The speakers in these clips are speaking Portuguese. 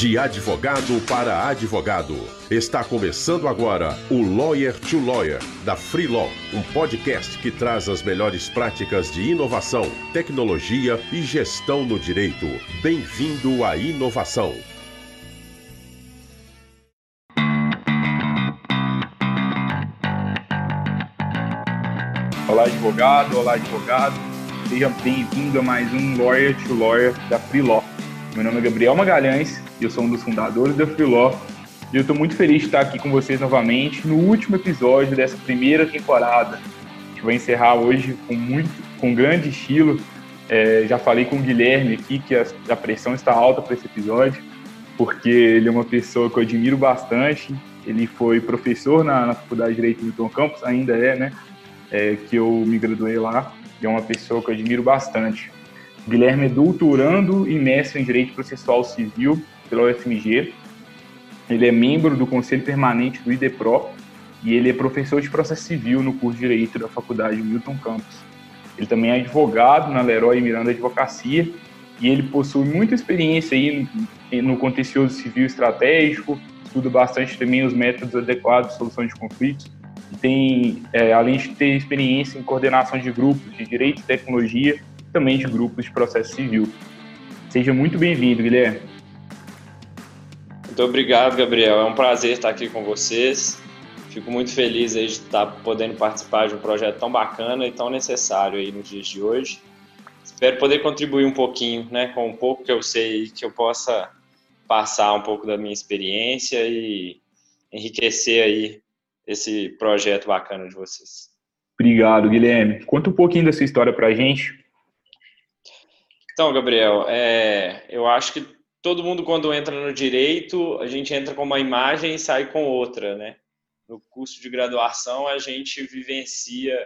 De advogado para advogado. Está começando agora o Lawyer to Lawyer, da Free Law, um podcast que traz as melhores práticas de inovação, tecnologia e gestão no direito. Bem-vindo à inovação. Olá, advogado, olá, advogado. Seja bem-vindo a mais um Lawyer to Lawyer da Free Law. Meu nome é Gabriel Magalhães e eu sou um dos fundadores da Freeló. E eu estou muito feliz de estar aqui com vocês novamente no último episódio dessa primeira temporada. A gente vai encerrar hoje com muito, com grande estilo. É, já falei com o Guilherme aqui que a, a pressão está alta para esse episódio, porque ele é uma pessoa que eu admiro bastante. Ele foi professor na, na Faculdade de Direito Milton Campos, ainda é, né? É, que eu me graduei lá. E é uma pessoa que eu admiro bastante. Guilherme é doutorando e mestre em Direito Processual Civil pela UFMG. Ele é membro do Conselho Permanente do IDEPRO e ele é professor de processo civil no curso de Direito da Faculdade Milton Campos. Ele também é advogado na Leroy Miranda Advocacia e ele possui muita experiência aí no contencioso civil estratégico, estuda bastante também os métodos adequados de solução de conflitos e tem, é, além de ter experiência em coordenação de grupos de direito e tecnologia, também de grupos de processo civil. Seja muito bem-vindo, Guilherme. Muito obrigado, Gabriel. É um prazer estar aqui com vocês. Fico muito feliz aí de estar podendo participar de um projeto tão bacana e tão necessário aí nos dias de hoje. Espero poder contribuir um pouquinho, né, com um pouco que eu sei, que eu possa passar um pouco da minha experiência e enriquecer aí esse projeto bacana de vocês. Obrigado, Guilherme. Conta um pouquinho da sua história para a gente. Então, Gabriel, é, eu acho que todo mundo quando entra no direito, a gente entra com uma imagem e sai com outra, né? No curso de graduação, a gente vivencia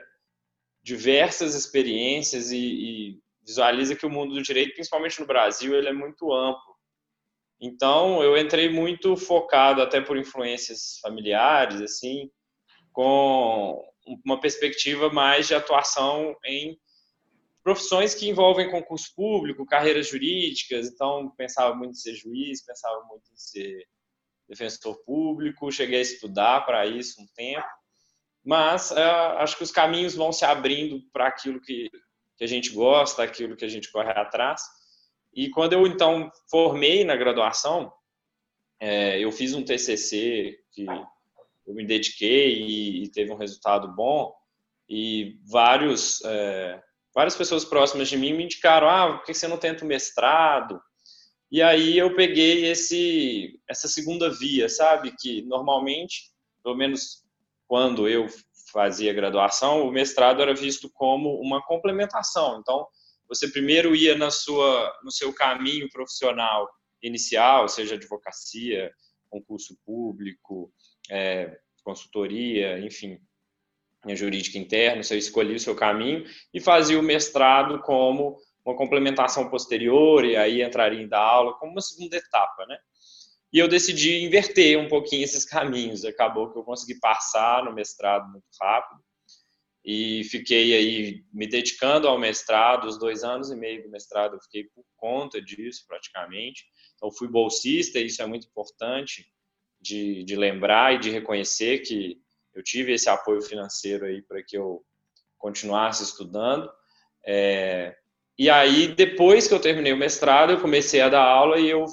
diversas experiências e, e visualiza que o mundo do direito, principalmente no Brasil, ele é muito amplo. Então, eu entrei muito focado, até por influências familiares, assim, com uma perspectiva mais de atuação em profissões que envolvem concurso público, carreiras jurídicas, então pensava muito em ser juiz, pensava muito em ser defensor público, cheguei a estudar para isso um tempo, mas uh, acho que os caminhos vão se abrindo para aquilo que, que a gente gosta, aquilo que a gente corre atrás. E quando eu então formei na graduação, é, eu fiz um TCC que eu me dediquei e, e teve um resultado bom e vários é, várias pessoas próximas de mim me indicaram, ah, por que você não tenta o mestrado? E aí eu peguei esse essa segunda via, sabe? Que normalmente, pelo menos quando eu fazia graduação, o mestrado era visto como uma complementação. Então, você primeiro ia na sua no seu caminho profissional inicial, seja advocacia, concurso público, é, consultoria, enfim, jurídica interna, você escolhia o seu caminho e fazia o mestrado como uma complementação posterior e aí entraria em dar aula como uma segunda etapa, né? E eu decidi inverter um pouquinho esses caminhos. Acabou que eu consegui passar no mestrado muito rápido e fiquei aí me dedicando ao mestrado, os dois anos e meio do mestrado eu fiquei por conta disso praticamente. Então fui bolsista, e isso é muito importante de, de lembrar e de reconhecer que eu tive esse apoio financeiro aí para que eu continuasse estudando. É, e aí, depois que eu terminei o mestrado, eu comecei a dar aula e eu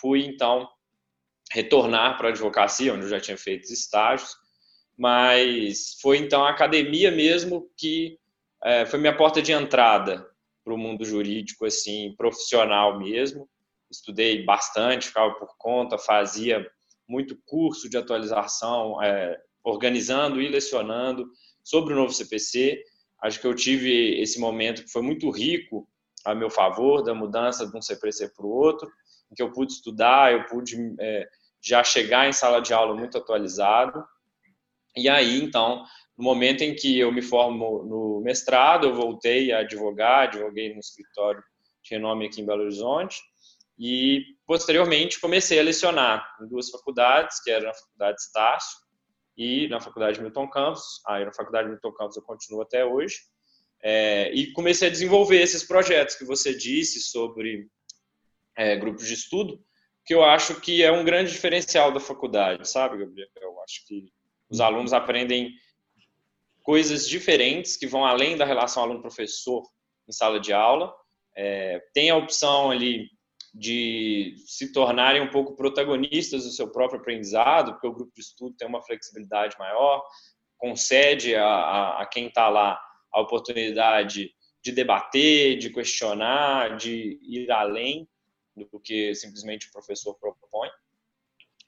fui, então, retornar para a advocacia, onde eu já tinha feito estágios, mas foi, então, a academia mesmo que é, foi minha porta de entrada para o mundo jurídico, assim, profissional mesmo. Estudei bastante, ficava por conta, fazia muito curso de atualização, é, organizando e lecionando sobre o novo CPC. Acho que eu tive esse momento que foi muito rico a meu favor, da mudança de um CPC para o outro, em que eu pude estudar, eu pude é, já chegar em sala de aula muito atualizado. E aí, então, no momento em que eu me formo no mestrado, eu voltei a advogar, advoguei no escritório de renome aqui em Belo Horizonte, e posteriormente comecei a lecionar em duas faculdades, que era a Faculdade Estácio e na Faculdade Milton Campos. Aí na Faculdade Milton Campos eu continuo até hoje. É, e comecei a desenvolver esses projetos que você disse sobre é, grupos de estudo, que eu acho que é um grande diferencial da faculdade, sabe, Gabriel? Eu acho que os alunos aprendem coisas diferentes que vão além da relação aluno-professor em sala de aula. É, tem a opção ali de se tornarem um pouco protagonistas do seu próprio aprendizado, porque o grupo de estudo tem uma flexibilidade maior, concede a, a, a quem está lá a oportunidade de debater, de questionar, de ir além do que simplesmente o professor propõe.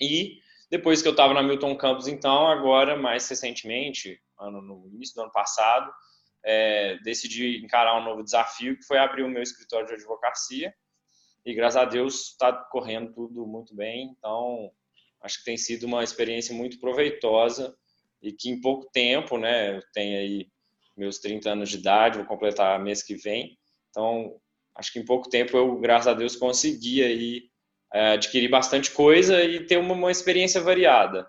E depois que eu estava na Milton Campos, então, agora, mais recentemente, ano, no início do ano passado, é, decidi encarar um novo desafio, que foi abrir o meu escritório de advocacia. E graças a Deus está correndo tudo muito bem. Então, acho que tem sido uma experiência muito proveitosa e que em pouco tempo, né, eu tenho aí meus 30 anos de idade, vou completar mês que vem. Então, acho que em pouco tempo eu, graças a Deus, consegui aí é, adquirir bastante coisa e ter uma, uma experiência variada,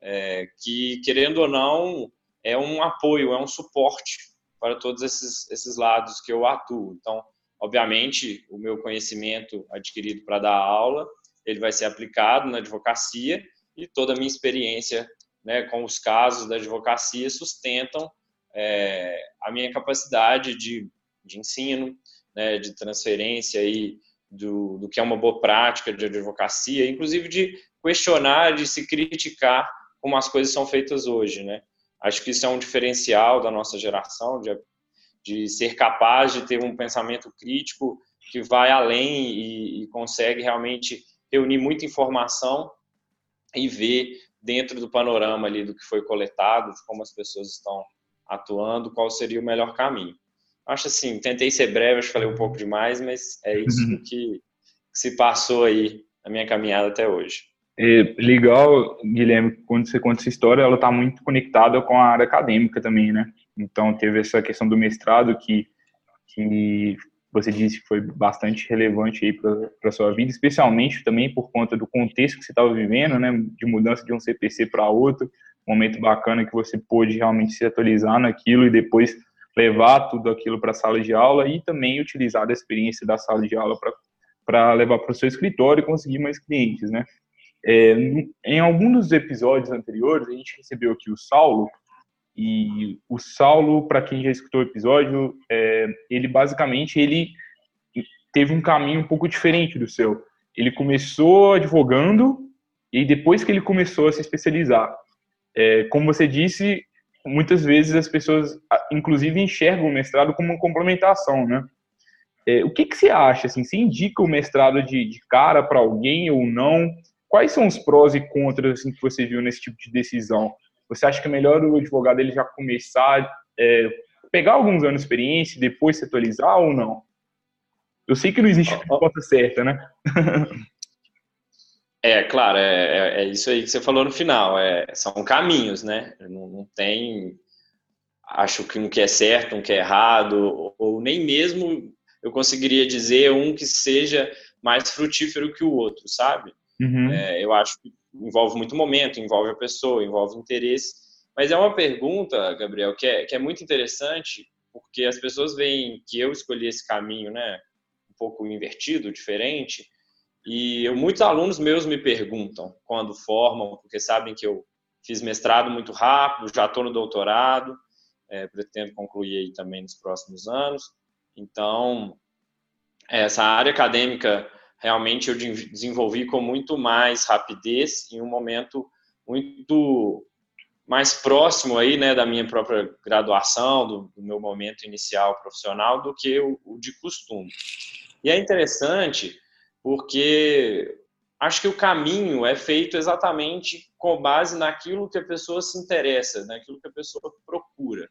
é, que, querendo ou não, é um apoio, é um suporte para todos esses, esses lados que eu atuo. Então, obviamente, o meu conhecimento adquirido para dar aula, ele vai ser aplicado na advocacia e toda a minha experiência né, com os casos da advocacia sustentam é, a minha capacidade de, de ensino, né, de transferência aí do, do que é uma boa prática de advocacia, inclusive de questionar, de se criticar como as coisas são feitas hoje, né? Acho que isso é um diferencial da nossa geração, de, de ser capaz de ter um pensamento crítico que vai além e, e consegue realmente reunir muita informação e ver dentro do panorama ali do que foi coletado, de como as pessoas estão atuando, qual seria o melhor caminho. Acho assim, tentei ser breve, acho que falei um pouco demais, mas é isso uhum. que, que, se passou aí na minha caminhada até hoje. É legal, Guilherme, quando você conta essa história, ela está muito conectada com a área acadêmica também, né? Então, teve essa questão do mestrado que, que você disse que foi bastante relevante aí para sua vida, especialmente também por conta do contexto que você estava vivendo, né? De mudança de um CPC para outro, momento bacana que você pôde realmente se atualizar naquilo e depois levar tudo aquilo para a sala de aula e também utilizar a experiência da sala de aula para levar para o seu escritório e conseguir mais clientes, né? É, em algum dos episódios anteriores, a gente recebeu aqui o Saulo, e o Saulo, para quem já escutou o episódio, é, ele basicamente ele teve um caminho um pouco diferente do seu. Ele começou advogando e depois que ele começou a se especializar, é, como você disse, muitas vezes as pessoas, inclusive, enxergam o mestrado como uma complementação, né? É, o que, que você acha? Assim, você indica o mestrado de, de cara para alguém ou não? Quais são os prós e contras assim, que você viu nesse tipo de decisão? Você acha que é melhor o advogado ele já começar, é, pegar alguns anos de experiência e depois se atualizar ou não? Eu sei que não existe resposta certa, né? É, claro, é, é, é, isso aí que você falou no final. É, são caminhos, né? Não, não, tem. Acho que um que é certo, um que é errado, ou, ou, nem mesmo eu conseguiria dizer um que seja mais frutífero que o outro, sabe? Uhum. É, eu acho que envolve muito momento, envolve a pessoa, envolve interesse. Mas é uma pergunta, Gabriel, que é, que é muito interessante, porque as pessoas veem que eu escolhi esse caminho, né? Um pouco invertido, diferente e eu, muitos alunos meus me perguntam quando formam, porque sabem que eu fiz mestrado muito rápido, já estou no doutorado, é, pretendo concluir aí também nos próximos anos. Então, essa área acadêmica realmente eu desenvolvi com muito mais rapidez em um momento muito mais próximo aí, né, da minha própria graduação, do, do meu momento inicial profissional, do que o, o de costume. E é interessante porque acho que o caminho é feito exatamente com base naquilo que a pessoa se interessa, naquilo que a pessoa procura.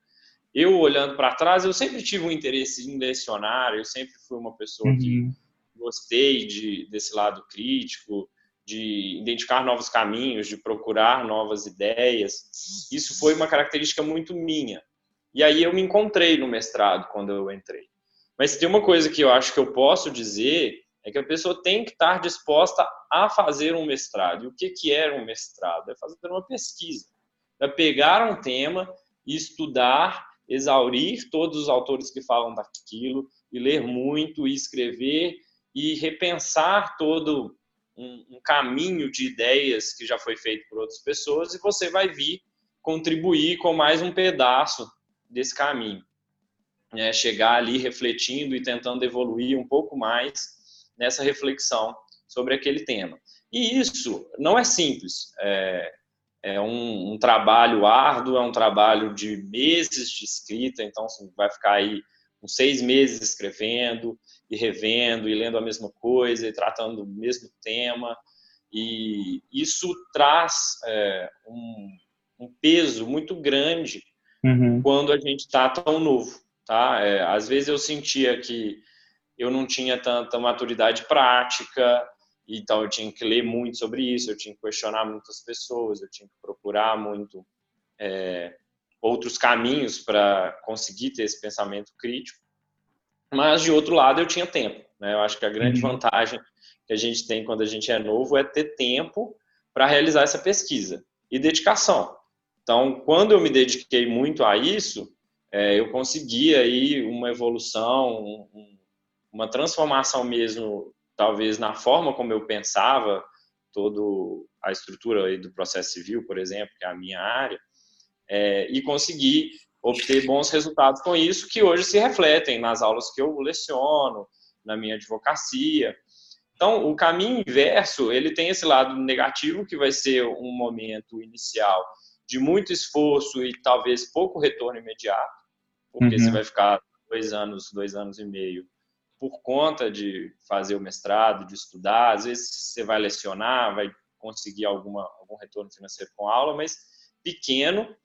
Eu, olhando para trás, eu sempre tive um interesse em lecionar, eu sempre fui uma pessoa uhum. que gostei de, desse lado crítico, de identificar novos caminhos, de procurar novas ideias. Isso foi uma característica muito minha. E aí eu me encontrei no mestrado quando eu entrei. Mas tem uma coisa que eu acho que eu posso dizer é que a pessoa tem que estar disposta a fazer um mestrado. E o que, que é um mestrado? É fazer uma pesquisa. É pegar um tema estudar, exaurir todos os autores que falam daquilo, e ler muito, e escrever, e repensar todo um, um caminho de ideias que já foi feito por outras pessoas e você vai vir contribuir com mais um pedaço desse caminho. É, chegar ali refletindo e tentando evoluir um pouco mais nessa reflexão sobre aquele tema. E isso não é simples. É, é um, um, trabalho árduo, é um trabalho de meses de escrita, então você vai ficar aí uns seis meses escrevendo e revendo e lendo a mesma coisa e tratando do mesmo tema. E isso traz é, um, um, peso muito grande uhum. quando a gente está tão novo. Tá? É, às vezes eu sentia que eu não tinha tanta maturidade prática, então eu tinha que ler muito sobre isso, eu tinha que questionar muitas pessoas, eu tinha que procurar muito é, outros caminhos para conseguir ter esse pensamento crítico. Mas de outro lado eu tinha tempo. Né? Eu acho que a grande uhum. vantagem que a gente tem quando a gente é novo é ter tempo para realizar essa pesquisa e dedicação. Então, quando eu me dediquei muito a isso, é, eu consegui aí uma evolução, um, uma transformação mesmo, talvez na forma como eu pensava, todo a estrutura aí do processo civil, por exemplo, que é a minha área, é, e consegui obter bons resultados com isso, que hoje se refletem nas aulas que eu leciono, na minha advocacia. Então, o caminho inverso, ele tem esse lado negativo, que vai ser um momento inicial de muito esforço e talvez pouco retorno imediato, porque uhum. você vai ficar dois anos, dois anos e meio por conta de fazer o mestrado, de estudar, às vezes você vai lecionar, vai conseguir alguma, algum retorno financeiro com a aula, mas pequeno.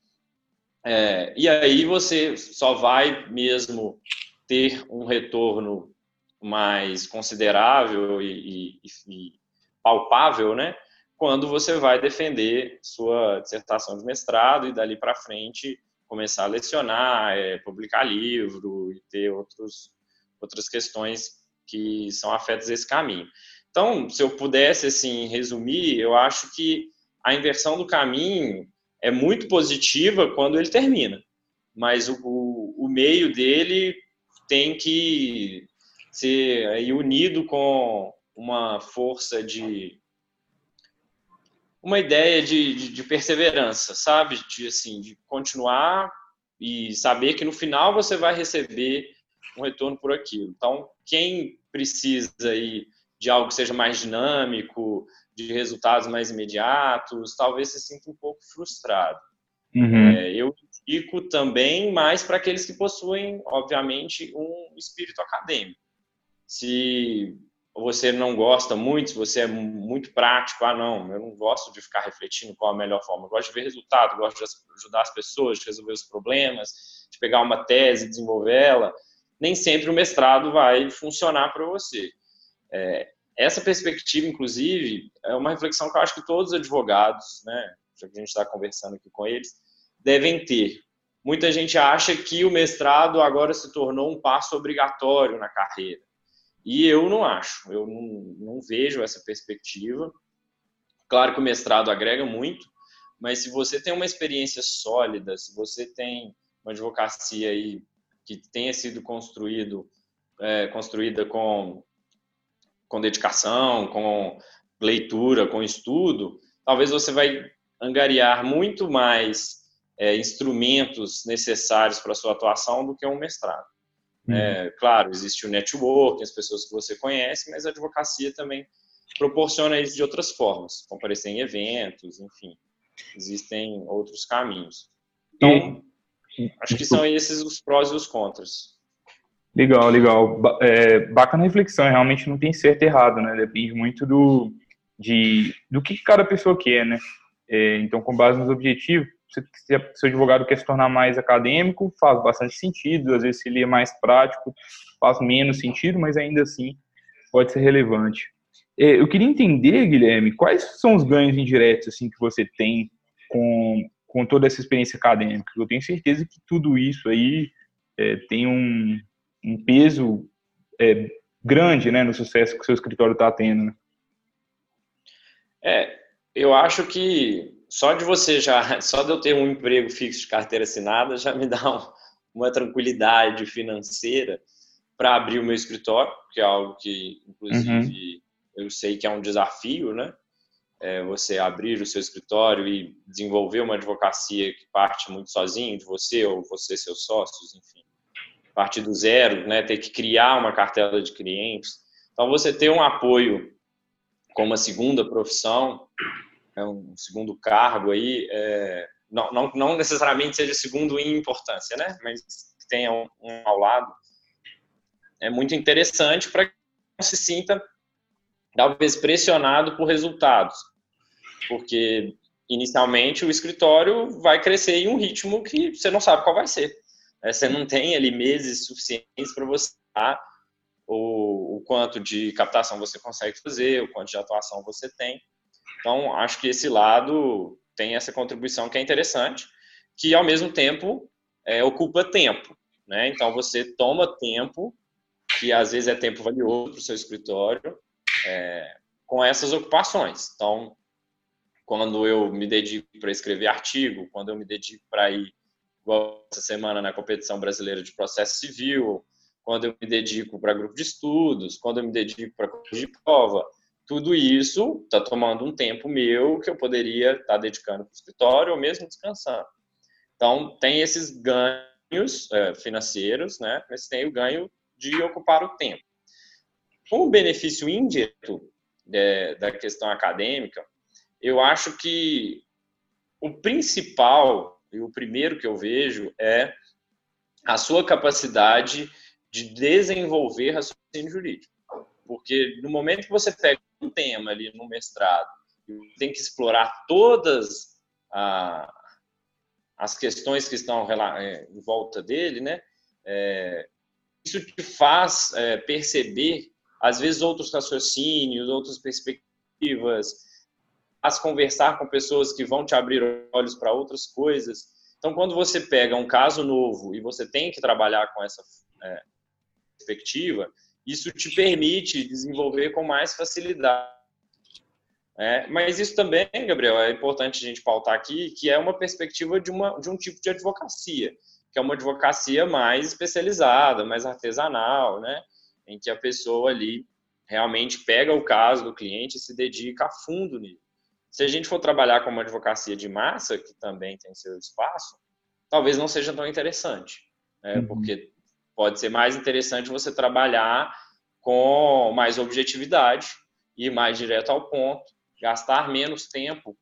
É, e aí você só vai mesmo ter um retorno mais considerável e, e, e palpável, né? Quando você vai defender sua dissertação de mestrado e dali para frente começar a lecionar, é, publicar livro e ter outros outras questões que são afetas a esse caminho. Então, se eu pudesse assim resumir, eu acho que a inversão do caminho é muito positiva quando ele termina, mas o, o, o meio dele tem que ser aí, unido com uma força de uma ideia de, de, de, perseverança, sabe? De assim, de continuar e saber que no final você vai receber um retorno por aquilo. Então, quem precisa aí de algo que seja mais dinâmico, de resultados mais imediatos, talvez se sinta um pouco frustrado. Uhum. É, eu indico também mais para aqueles que possuem, obviamente, um espírito acadêmico. Se você não gosta muito, se você é muito prático, ah, não, eu não gosto de ficar refletindo qual a melhor forma, eu gosto de ver resultado, gosto de ajudar as pessoas, de resolver os problemas, de pegar uma tese, desenvolvê-la, nem sempre o mestrado vai funcionar para você. É, essa perspectiva, inclusive, é uma reflexão que eu acho que todos os advogados, né, já que a gente está conversando aqui com eles, devem ter. Muita gente acha que o mestrado agora se tornou um passo obrigatório na carreira. E eu não acho, eu não, não vejo essa perspectiva. Claro que o mestrado agrega muito, mas se você tem uma experiência sólida, se você tem uma advocacia aí que tenha sido construído, é, construída com, com dedicação, com leitura, com estudo, talvez você vai angariar muito mais é, instrumentos necessários para a sua atuação do que um mestrado. Uhum. É, claro, existe o network, as pessoas que você conhece, mas a advocacia também proporciona isso de outras formas, comparecer em eventos, enfim, existem outros caminhos. Então, Acho que são esses os prós e os contras. Legal, legal. É, bacana reflexão, realmente não tem certo e errado, né? Depende muito do, de, do que cada pessoa quer, né? É, então, com base nos objetivos, se, se seu advogado quer se tornar mais acadêmico, faz bastante sentido, às vezes se ele é mais prático, faz menos sentido, mas ainda assim pode ser relevante. É, eu queria entender, Guilherme, quais são os ganhos indiretos assim que você tem com com toda essa experiência acadêmica. Eu tenho certeza que tudo isso aí é, tem um, um peso é, grande né, no sucesso que o seu escritório está tendo. Né? É, eu acho que só de você já, só de eu ter um emprego fixo de carteira assinada já me dá um, uma tranquilidade financeira para abrir o meu escritório, que é algo que, inclusive, uhum. eu sei que é um desafio, né? É você abrir o seu escritório e desenvolver uma advocacia que parte muito sozinho de você ou você seus sócios, enfim, partir do zero, né? Ter que criar uma cartela de clientes. Então você ter um apoio com uma segunda profissão, é um segundo cargo aí, é, não, não, não necessariamente seja segundo em importância, né? Mas que tenha um, um ao lado, é muito interessante para que não se sinta talvez pressionado por resultados, porque inicialmente o escritório vai crescer em um ritmo que você não sabe qual vai ser. Né? Você não tem ali meses suficientes para você dar o, o quanto de captação você consegue fazer, o quanto de atuação você tem. Então, acho que esse lado tem essa contribuição que é interessante, que ao mesmo tempo é, ocupa tempo. Né? Então, você toma tempo, que às vezes é tempo valioso para o seu escritório, é, com essas ocupações. Então, quando eu me dedico para escrever artigo, quando eu me dedico para ir, igual essa semana, na competição brasileira de processo civil, quando eu me dedico para grupo de estudos, quando eu me dedico para corrigir prova, tudo isso está tomando um tempo meu que eu poderia estar tá dedicando para o escritório ou mesmo descansando. Então, tem esses ganhos é, financeiros, né? mas tem o ganho de ocupar o tempo. O benefício indireto é, da questão acadêmica, eu acho que o principal e o primeiro que eu vejo é a sua capacidade de desenvolver raciocínio jurídico. Porque no momento que você pega um tema ali no mestrado tem que explorar todas a, as questões que estão é, em volta dele, né? É, isso te faz é, perceber, às vezes, outros raciocínios, outras perspectivas, faz conversar com pessoas que vão te abrir olhos para outras coisas. Então, quando você pega um caso novo e você tem que trabalhar com essa é, perspectiva, isso te permite desenvolver com mais facilidade. É, mas isso também, Gabriel, é importante a gente pautar aqui, que é uma perspectiva de, uma, de um tipo de advocacia, que é uma advocacia mais especializada, mais artesanal, né? em que a pessoa ali realmente pega o caso do cliente e se dedica a fundo nele. Se a gente for trabalhar com uma advocacia de massa, que também tem seu espaço, talvez não seja tão interessante, né? uhum. porque pode ser mais interessante você trabalhar com mais objetividade, ir mais direto ao ponto, gastar menos tempo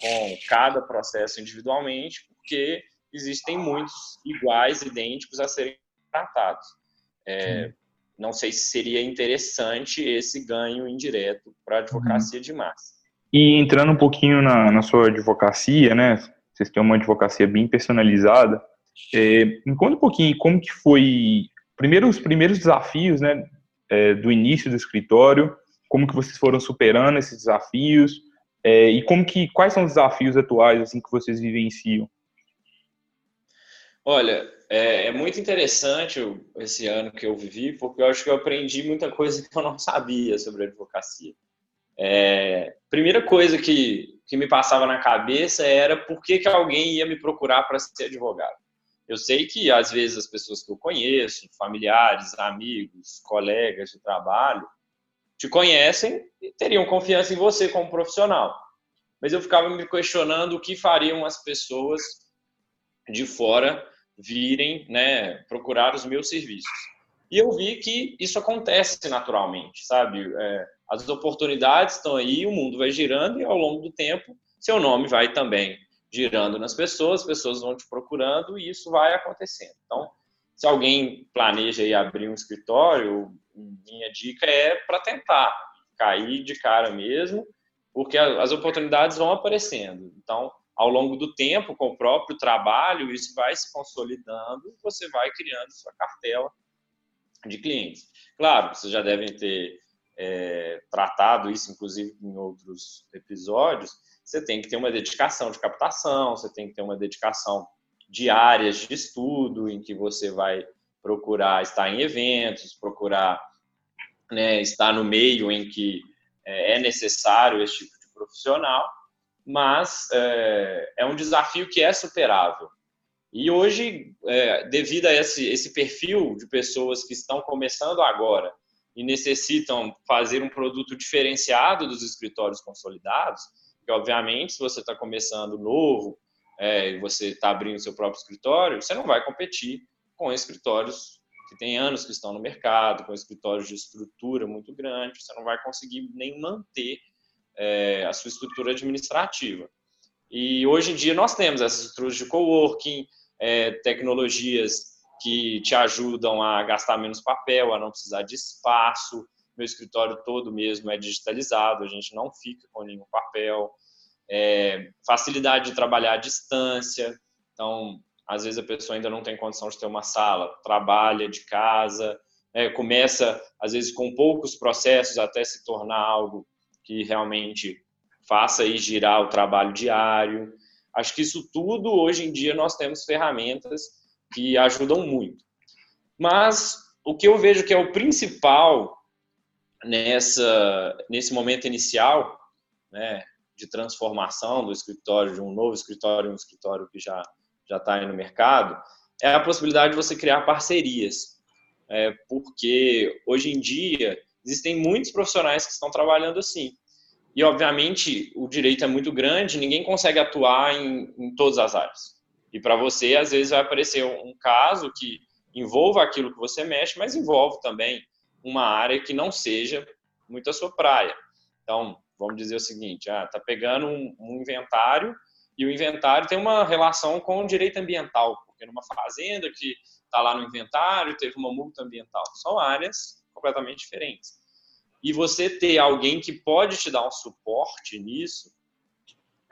com cada processo individualmente, porque existem muitos iguais, idênticos a serem tratados. É, não sei se seria interessante esse ganho indireto para a advocacia uhum. de massa. E entrando um pouquinho na, na sua advocacia, né? Vocês têm uma advocacia bem personalizada. É, me conta um pouquinho como que foi, primeiro os primeiros desafios, né, é, do início do escritório, como que vocês foram superando esses desafios é, e como que quais são os desafios atuais assim que vocês vivenciam? Olha, é, é, muito interessante esse ano que eu vivi, porque eu acho que eu aprendi muita coisa que eu não sabia sobre advocacia. É, primeira coisa que, que me passava na cabeça era por que, que alguém ia me procurar para ser advogado. Eu sei que, às vezes, as pessoas que eu conheço, familiares, amigos, colegas de trabalho, te conhecem e teriam confiança em você como profissional. Mas eu ficava me questionando o que fariam as pessoas de fora virem né, procurar os meus serviços. E eu vi que isso acontece naturalmente, sabe? É, as oportunidades estão aí, o mundo vai girando e ao longo do tempo seu nome vai também girando nas pessoas, as pessoas vão te procurando e isso vai acontecendo. Então, se alguém planeja aí abrir um escritório, minha dica é para tentar cair de cara mesmo, porque as oportunidades vão aparecendo. Então, ao longo do tempo, com o próprio trabalho, isso vai se consolidando e você vai criando sua cartela de clientes. Claro, vocês já devem ter é, tratado isso, inclusive, em outros episódios, você tem que ter uma dedicação de captação, você tem que ter uma dedicação de áreas de estudo, em que você vai procurar estar em eventos, procurar né, estar no meio em que é, é necessário esse tipo de profissional, mas é, é um desafio que é superável. E hoje, é, devido a esse, esse perfil de pessoas que estão começando agora e necessitam fazer um produto diferenciado dos escritórios consolidados, que obviamente se você está começando novo é, e você está abrindo seu próprio escritório, você não vai competir com escritórios que têm anos que estão no mercado, com escritórios de estrutura muito grande, você não vai conseguir nem manter é, a sua estrutura administrativa. E hoje em dia nós temos essas estruturas de coworking, é, tecnologias que te ajudam a gastar menos papel, a não precisar de espaço. Meu escritório todo mesmo é digitalizado, a gente não fica com nenhum papel. É, facilidade de trabalhar à distância. Então, às vezes a pessoa ainda não tem condição de ter uma sala, trabalha de casa, é, começa, às vezes, com poucos processos até se tornar algo que realmente faça aí girar o trabalho diário. Acho que isso tudo, hoje em dia, nós temos ferramentas que ajudam muito. Mas o que eu vejo que é o principal nessa, nesse momento inicial, né, de transformação do escritório, de um novo escritório, um escritório que já já está aí no mercado, é a possibilidade de você criar parcerias. É, porque hoje em dia existem muitos profissionais que estão trabalhando assim. E, obviamente, o direito é muito grande, ninguém consegue atuar em, em todas as áreas. E para você, às vezes, vai aparecer um caso que envolva aquilo que você mexe, mas envolve também uma área que não seja muito a sua praia. Então, vamos dizer o seguinte: ah, tá pegando um, um inventário e o inventário tem uma relação com o direito ambiental, porque numa fazenda que está lá no inventário teve uma multa ambiental. São áreas completamente diferentes e você ter alguém que pode te dar um suporte nisso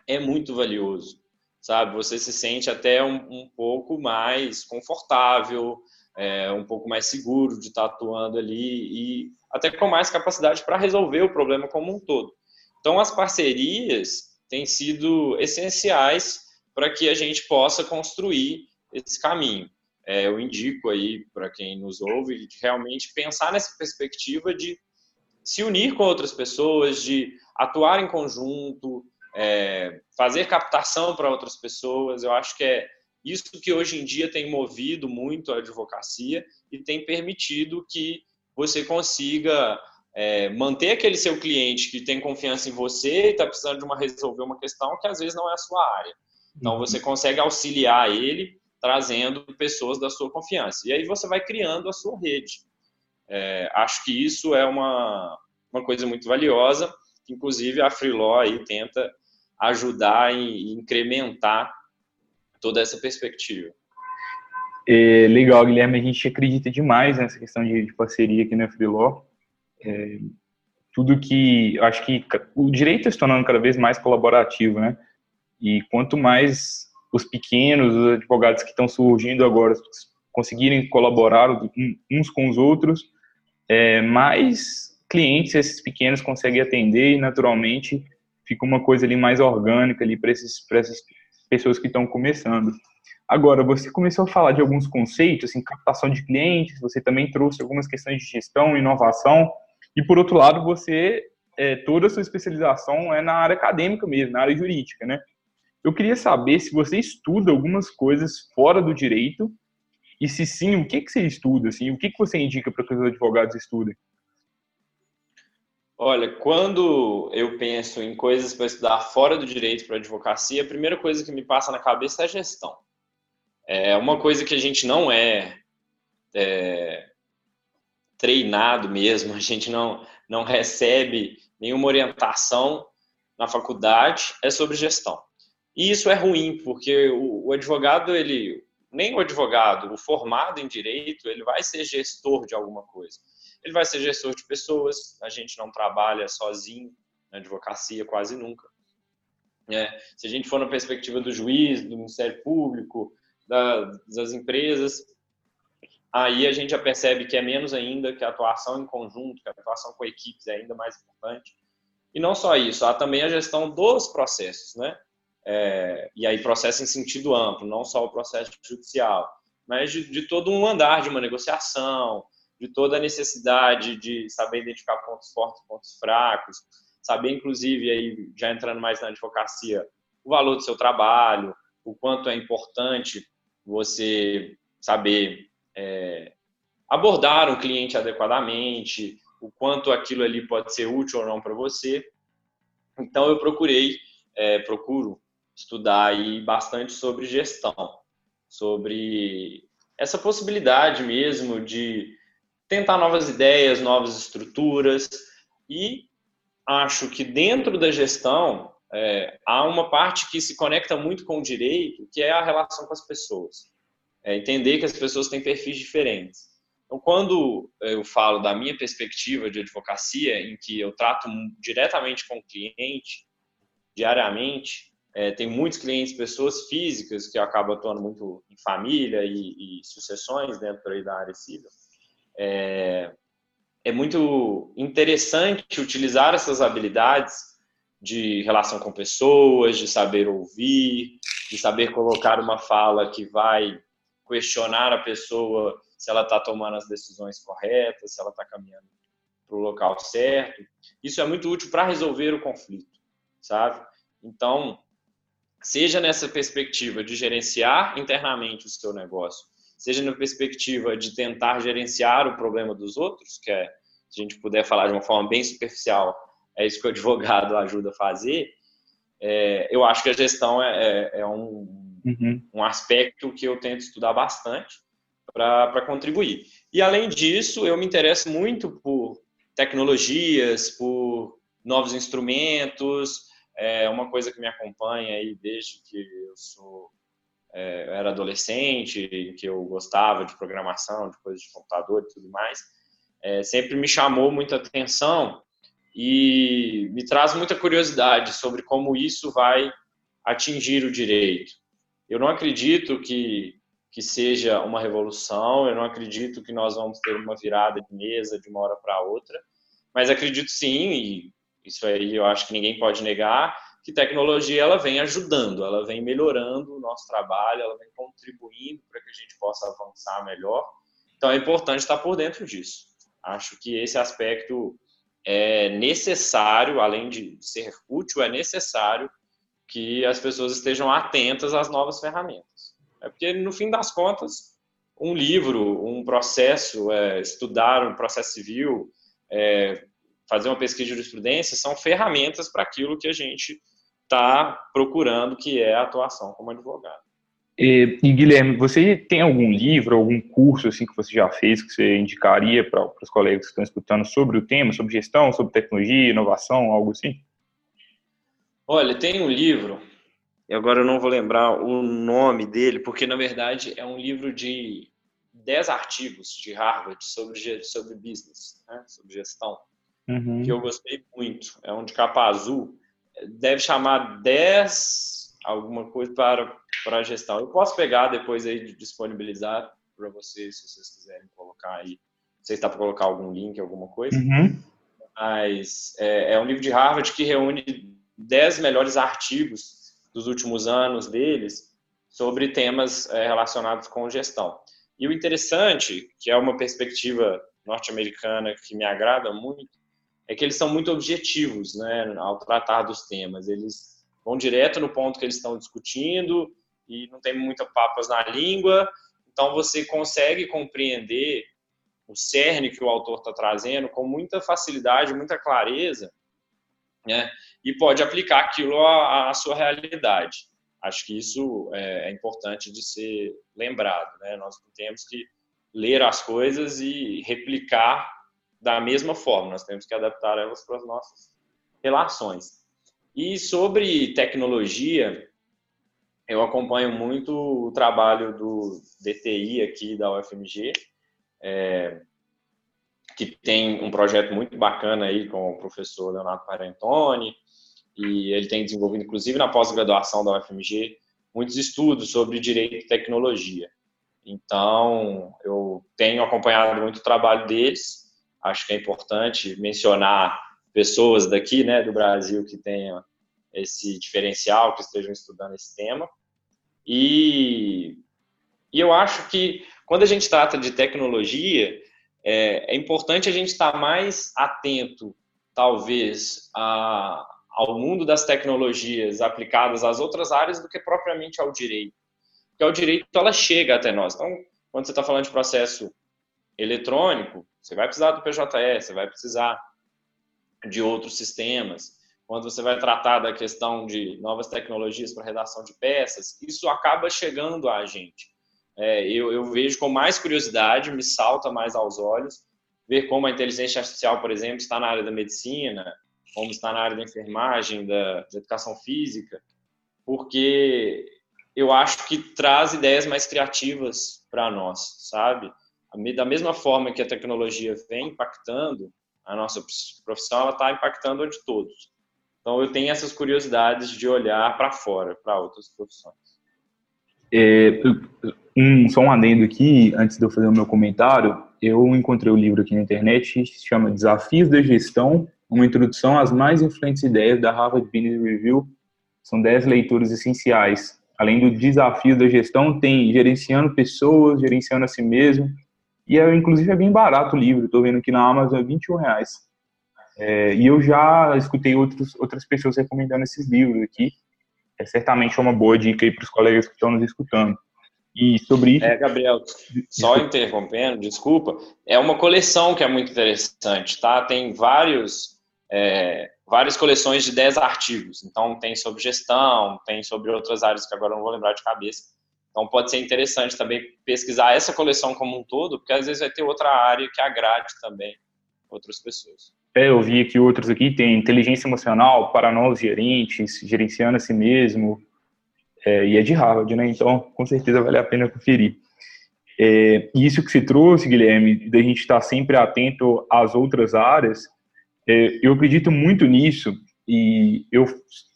é muito valioso, sabe? Você se sente até um, um pouco mais confortável, é, um pouco mais seguro de estar atuando ali e até com mais capacidade para resolver o problema como um todo. Então, as parcerias têm sido essenciais para que a gente possa construir esse caminho. É, eu indico aí para quem nos ouve realmente pensar nessa perspectiva de se unir com outras pessoas, de atuar em conjunto, é, fazer captação para outras pessoas. Eu acho que é isso que hoje em dia tem movido muito a advocacia e tem permitido que você consiga é, manter aquele seu cliente que tem confiança em você e está precisando de uma resolver uma questão que às vezes não é a sua área. Então você consegue auxiliar ele trazendo pessoas da sua confiança e aí você vai criando a sua rede. É, acho que isso é uma, uma coisa muito valiosa, inclusive a Freelaw aí tenta ajudar e incrementar toda essa perspectiva. É, legal, Guilherme, a gente acredita demais nessa questão de, de parceria aqui na Freelaw. É, tudo que, acho que o direito está se tornando cada vez mais colaborativo, né? E quanto mais os pequenos, os advogados que estão surgindo agora conseguirem colaborar uns com os outros, é, mais clientes esses pequenos conseguem atender e naturalmente fica uma coisa ali mais orgânica ali para essas pessoas que estão começando. Agora, você começou a falar de alguns conceitos, assim, captação de clientes, você também trouxe algumas questões de gestão, inovação, e por outro lado, você, é, toda a sua especialização é na área acadêmica mesmo, na área jurídica, né? Eu queria saber se você estuda algumas coisas fora do direito e se sim, o que, que você estuda? Assim, o que, que você indica para que os advogados estudem? Olha, quando eu penso em coisas para estudar fora do direito para advocacia, a primeira coisa que me passa na cabeça é a gestão. É uma coisa que a gente não é, é treinado mesmo, a gente não, não recebe nenhuma orientação na faculdade, é sobre gestão. E isso é ruim, porque o, o advogado, ele, nem o advogado, o formado em direito, ele vai ser gestor de alguma coisa. Ele vai ser gestor de pessoas, a gente não trabalha sozinho na advocacia quase nunca. É, se a gente for na perspectiva do juiz, do Ministério Público, da, das empresas, aí a gente já percebe que é menos ainda, que a atuação em conjunto, que a atuação com equipes é ainda mais importante. E não só isso, há também a gestão dos processos, né? é, e aí processo em sentido amplo, não só o processo judicial, mas de, de, todo um andar de uma negociação, de toda a necessidade de saber identificar pontos fortes pontos fracos, saber, inclusive, aí já entrando mais na advocacia, o valor do seu trabalho, o quanto é importante você saber é, abordar um cliente adequadamente, o quanto aquilo ali pode ser útil ou não para você. Então eu procurei, é, procuro estudar aí bastante sobre gestão, sobre essa possibilidade mesmo de tentar novas ideias, novas estruturas e acho que dentro da gestão é, há uma parte que se conecta muito com o direito, que é a relação com as pessoas. É entender que as pessoas têm perfis diferentes. Então, quando eu falo da minha perspectiva de advocacia, em que eu trato diretamente com o cliente, diariamente, é, tem muitos clientes, pessoas físicas, que acabam atuando muito em família e, e sucessões dentro da área civil. É, é muito interessante utilizar essas habilidades de relação com pessoas, de saber ouvir, de saber colocar uma fala que vai questionar a pessoa se ela está tomando as decisões corretas, se ela está caminhando para o local certo. Isso é muito útil para resolver o conflito, sabe? Então, seja nessa perspectiva de gerenciar internamente o seu negócio, seja na perspectiva de tentar gerenciar o problema dos outros, que é, se a gente puder falar de uma forma bem superficial, é isso que o advogado ajuda a fazer, é, eu acho que a gestão é, é, é um, uhum. um aspecto que eu tento estudar bastante para contribuir. E, além disso, eu me interesso muito por tecnologias, por novos instrumentos, é uma coisa que me acompanha aí desde que eu sou é, eu era adolescente, que eu gostava de programação, de coisas de computador e tudo mais, é, sempre me chamou muita atenção e me traz muita curiosidade sobre como isso vai atingir o direito. Eu não acredito que, que seja uma revolução, eu não acredito que nós vamos ter uma virada de mesa de uma hora para outra, mas acredito sim, e isso aí eu acho que ninguém pode negar, que tecnologia ela vem ajudando, ela vem melhorando o nosso trabalho, ela vem contribuindo para que a gente possa avançar melhor. Então é importante estar por dentro disso. Acho que esse aspecto é necessário, além de ser útil, é necessário que as pessoas estejam atentas às novas ferramentas. É porque, no fim das contas, um livro, um processo, é, estudar um processo civil, é, fazer uma pesquisa de jurisprudência, são ferramentas para aquilo que a gente está procurando, que é a atuação como advogado. E, e, Guilherme, você tem algum livro, algum curso assim que você já fez que você indicaria para os colegas que estão escutando sobre o tema, sobre gestão, sobre tecnologia, inovação, algo assim? Olha, tem um livro, e agora eu não vou lembrar o nome dele, porque na verdade é um livro de 10 artigos de Harvard sobre, sobre business, né, sobre gestão, uhum. que eu gostei muito. É um de capa azul, deve chamar 10 alguma coisa para, para a gestão. Eu posso pegar depois aí de disponibilizar para vocês, se vocês quiserem colocar aí. Não sei se dá para colocar algum link, alguma coisa. Uhum. Mas é, é, um livro de Harvard que reúne 10 melhores artigos dos últimos anos deles sobre temas é, relacionados com gestão. E o interessante, que é uma perspectiva norte-americana que me agrada muito, é que eles são muito objetivos né, ao tratar dos temas. Eles vão direto no ponto que eles estão discutindo e não tem muita papas na língua. Então você consegue compreender o cerne que o autor está trazendo com muita facilidade, muita clareza, né? E pode aplicar aquilo à, à sua realidade. Acho que isso é, é importante de ser lembrado, né? Nós temos que ler as coisas e replicar da mesma forma. Nós temos que adaptar elas para as nossas relações. E sobre tecnologia, eu acompanho muito o trabalho do DTI aqui da UFMG, é, que tem um projeto muito bacana aí com o professor Leonardo Parentoni, e ele tem desenvolvido, inclusive na pós-graduação da UFMG, muitos estudos sobre direito e tecnologia. Então, eu tenho acompanhado muito o trabalho deles, acho que é importante mencionar pessoas daqui, né, do Brasil que tenham esse diferencial, que estejam estudando esse tema. E, e eu acho que quando a gente trata de tecnologia, é, é importante a gente estar mais atento, talvez, a, ao mundo das tecnologias aplicadas às outras áreas do que propriamente ao direito. Porque o direito ela chega até nós. Então, quando você está falando de processo eletrônico, Você vai precisar do PJE, você vai precisar de outros sistemas. Quando você vai tratar da questão de novas tecnologias para redação de peças, isso acaba chegando a gente. É, eu, eu vejo com mais curiosidade, me salta mais aos olhos, ver como a inteligência artificial, por exemplo, está na área da medicina, como está na área da enfermagem, da, da educação física, porque eu acho que traz ideias mais criativas para nós, sabe? Da mesma forma que a tecnologia vem impactando a nossa profissão, ela está impactando a de todos. Então, eu tenho essas curiosidades de olhar para fora, para outras profissões. É, um, só um adendo aqui, antes de eu fazer o meu comentário, eu encontrei o um livro aqui na internet, se chama Desafios da Gestão, uma introdução às mais influentes ideias da Harvard Business Review. São 10 leituras essenciais. Além do desafio da gestão, tem gerenciando pessoas, gerenciando a si mesmo. E, é, inclusive, é bem barato o livro. Estou vendo aqui na Amazon, é 21 reais. É, e eu já escutei outros, outras pessoas recomendando esses livros aqui. É certamente uma boa dica aí para os colegas que estão nos escutando. E sobre isso. É, Gabriel, só interrompendo, desculpa. É uma coleção que é muito interessante, tá? Tem vários, é, várias coleções de 10 artigos. Então, tem sobre gestão, tem sobre outras áreas que agora não vou lembrar de cabeça. Então, pode ser interessante também pesquisar essa coleção como um todo, porque às vezes vai ter outra área que agrade também outras pessoas. É, eu vi aqui outros aqui, tem inteligência emocional para gerentes, gerenciando a si mesmo, é, e é de Harvard, né? Então, com certeza vale a pena conferir. É, isso que você trouxe, Guilherme, da gente estar sempre atento às outras áreas, é, eu acredito muito nisso e eu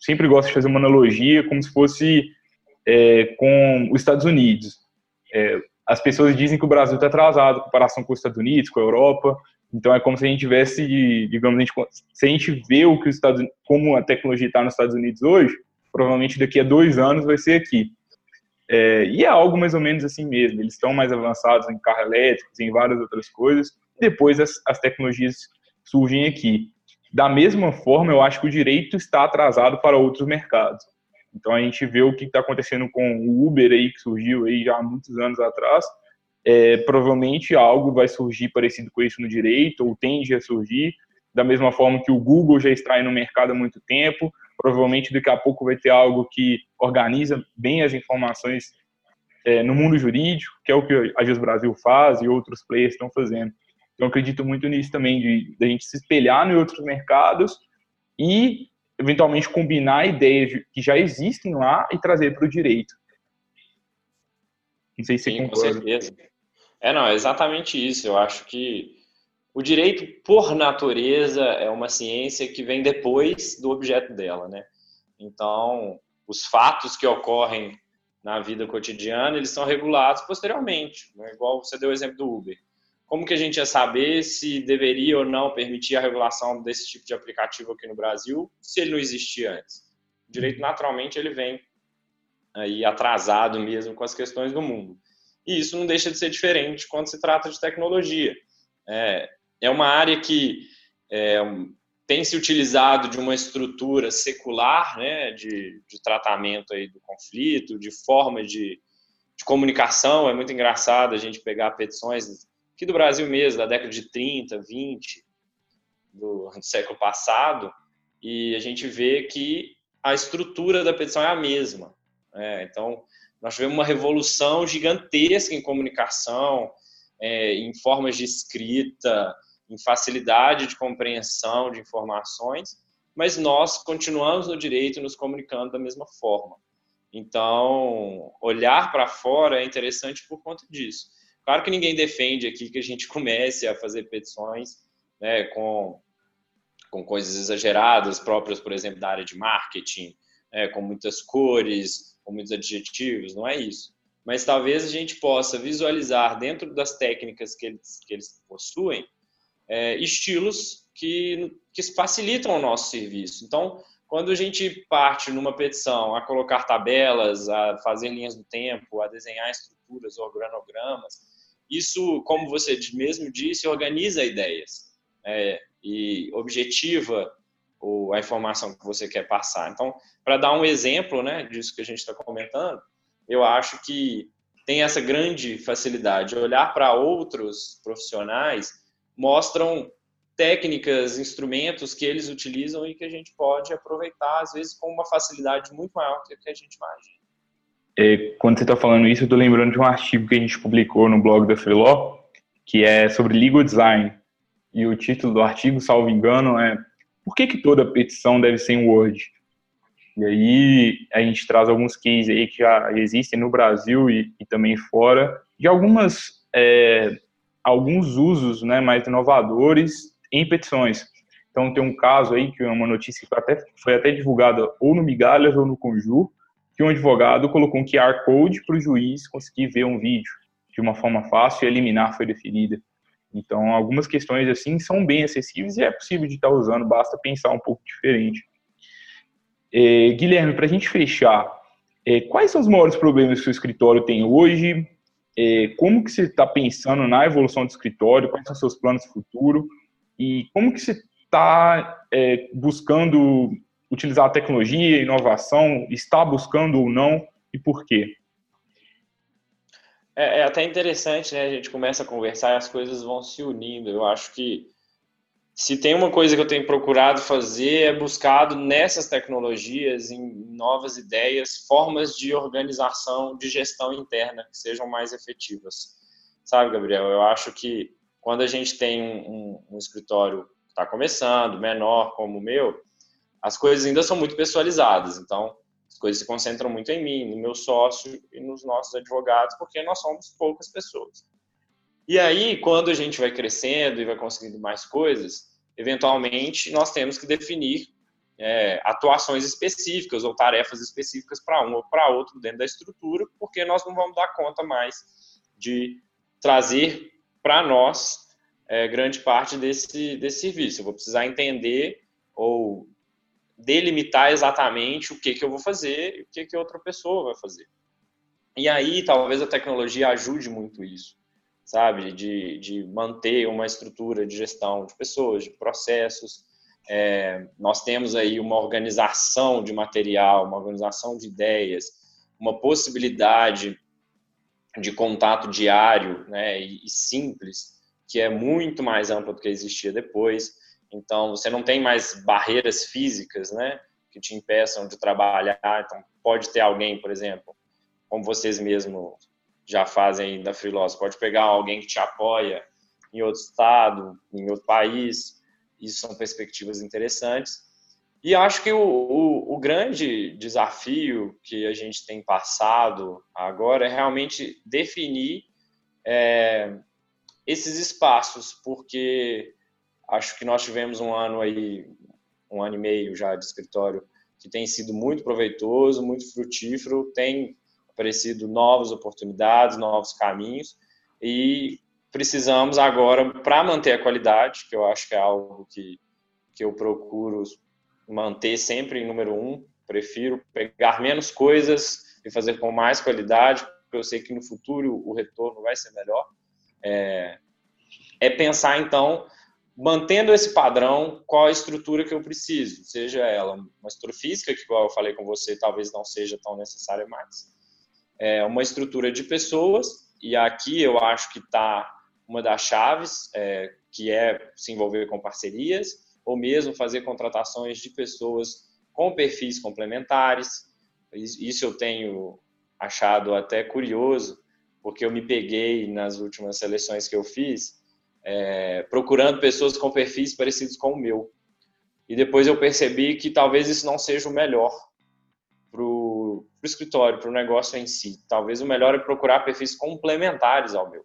sempre gosto de fazer uma analogia como se fosse é, com os Estados Unidos. É, as pessoas dizem que o Brasil está atrasado em comparação com os Estados Unidos, com a Europa, então é como se a gente tivesse, digamos, a gente, se a gente vê o que os Estados, como a tecnologia está nos Estados Unidos hoje, provavelmente daqui a dois anos vai ser aqui. É, e é algo mais ou menos assim mesmo. Eles estão mais avançados em carro elétrico, em várias outras coisas. Depois as, as tecnologias surgem aqui. Da mesma forma, eu acho que o direito está atrasado para outros mercados. Então a gente vê o que está acontecendo com o Uber aí que surgiu aí já há muitos anos atrás. É, provavelmente algo vai surgir parecido com isso no direito ou tende a surgir. Da mesma forma que o Google já está aí no mercado há muito tempo, Provavelmente daqui a pouco vai ter algo que organiza bem as informações é, no mundo jurídico, que é o que a Agis Brasil faz e outros players estão fazendo. Então, acredito muito nisso também, de, de a gente se espelhar em outros mercados e, eventualmente, combinar ideias que já existem lá e trazer para o direito. Não sei se Sim, concorda. Com certeza. É, não, é exatamente isso. Eu acho que o direito, por natureza, é uma ciência que vem depois do objeto dela, né? Então, os fatos que ocorrem na vida cotidiana, eles são regulados posteriormente, né? igual você deu o exemplo do Uber. Como que a gente ia saber se deveria ou não permitir a regulação desse tipo de aplicativo aqui no Brasil, se ele não existia antes? O direito, naturalmente, ele vem aí atrasado mesmo com as questões do mundo. E isso não deixa de ser diferente quando se trata de tecnologia. É, é uma área que é, tem se utilizado de uma estrutura secular, né, de, de tratamento aí do conflito, de forma de, de comunicação. É muito engraçado a gente pegar petições aqui do Brasil mesmo, da década de 30, 20, do, do século passado, e a gente vê que a estrutura da petição é a mesma. Né? Então, nós tivemos uma revolução gigantesca em comunicação, é, em formas de escrita, em facilidade de compreensão de informações, mas nós continuamos no direito nos comunicando da mesma forma. Então, olhar para fora é interessante por conta disso. Claro que ninguém defende aqui que a gente comece a fazer petições né, com, com coisas exageradas, próprias, por exemplo, da área de marketing, né, com muitas cores, com muitos adjetivos, não é isso. Mas talvez a gente possa visualizar dentro das técnicas que eles, que eles possuem é, estilos que, que facilitam o nosso serviço. Então, quando a gente parte numa petição a colocar tabelas, a fazer linhas do tempo, a desenhar estruturas, organogramas, isso, como você mesmo disse, organiza ideias é, e objetiva a informação que você quer passar. Então, para dar um exemplo né, disso que a gente está comentando, eu acho que tem essa grande facilidade. Olhar para outros profissionais mostram técnicas, instrumentos que eles utilizam e que a gente pode aproveitar, às vezes, com uma facilidade muito maior do que a gente imagina. É, quando você está falando isso, eu estou lembrando de um artigo que a gente publicou no blog da Freeló, que é sobre legal design. E o título do artigo, salvo engano, é Por que, que toda petição deve ser em Word? E aí a gente traz alguns cases aí que já existem no Brasil e, e também fora, de algumas é, alguns usos né, mais inovadores em petições. Então tem um caso aí que é uma notícia que até, foi até divulgada ou no Migalhas ou no Conjur, que um advogado colocou um QR Code para o juiz conseguir ver um vídeo de uma forma fácil e eliminar foi deferida. Então, algumas questões assim são bem acessíveis e é possível de estar usando, basta pensar um pouco diferente. É, Guilherme, para a gente fechar, é, quais são os maiores problemas que o escritório tem hoje? É, como que você está pensando na evolução do escritório? Quais são seus planos futuros? E como que você está é, buscando utilizar a tecnologia, inovação? Está buscando ou não? E por quê? É, é, até interessante, né? A gente começa a conversar e as coisas vão se unindo. Eu acho que se tem uma coisa que eu tenho procurado fazer é buscado nessas tecnologias, em novas ideias, formas de organização, de gestão interna que sejam mais efetivas. Sabe, Gabriel? Eu acho que quando a gente tem um, um, um escritório que está começando, menor como o meu, as coisas ainda são muito pessoalizadas. Então, as coisas se concentram muito em mim, no meu sócio e nos nossos advogados, porque nós somos poucas pessoas. E aí, quando a gente vai crescendo e vai conseguindo mais coisas, eventualmente nós temos que definir é, atuações específicas ou tarefas específicas para um ou para outro dentro da estrutura, porque nós não vamos dar conta mais de trazer para nós é, grande parte desse, desse serviço. Eu vou precisar entender ou delimitar exatamente o que, que eu vou fazer e o que, que outra pessoa vai fazer. E aí, talvez a tecnologia ajude muito isso sabe? De, de manter uma estrutura de gestão de pessoas, de processos. É, nós temos aí uma organização de material, uma organização de ideias, uma possibilidade de contato diário né, e, e simples, que é muito mais ampla do que existia depois. Então, você não tem mais barreiras físicas, né, que te impeçam de trabalhar. Então, pode ter alguém, por exemplo, como vocês mesmos já fazem da freelance. Pode pegar alguém que te apoia em outro estado, em outro país. Isso são perspectivas interessantes. E acho que o, o, o, grande desafio que a gente tem passado agora é realmente definir é, esses espaços, porque acho que nós tivemos um ano aí, um ano e meio já de escritório, que tem sido muito proveitoso, muito frutífero, tem aparecido novas oportunidades, novos caminhos e precisamos agora, para manter a qualidade, que eu acho que é algo que, que eu procuro manter sempre em número um, prefiro pegar menos coisas e fazer com mais qualidade, porque eu sei que no futuro o retorno vai ser melhor. É, é pensar, então, mantendo esse padrão, qual a estrutura que eu preciso, seja ela uma estrutura física, que, igual eu falei com você, talvez não seja tão necessária mais, é, uma estrutura de pessoas, e aqui eu acho que está uma das chaves, é, que é se envolver com parcerias, ou mesmo fazer contratações de pessoas com perfis complementares. Isso eu tenho achado até curioso, porque eu me peguei nas últimas seleções que eu fiz, é, procurando pessoas com perfis parecidos com o meu. E depois eu percebi que talvez isso não seja o melhor para o escritório, para o negócio em si. Talvez o melhor é procurar perfis complementares ao meu,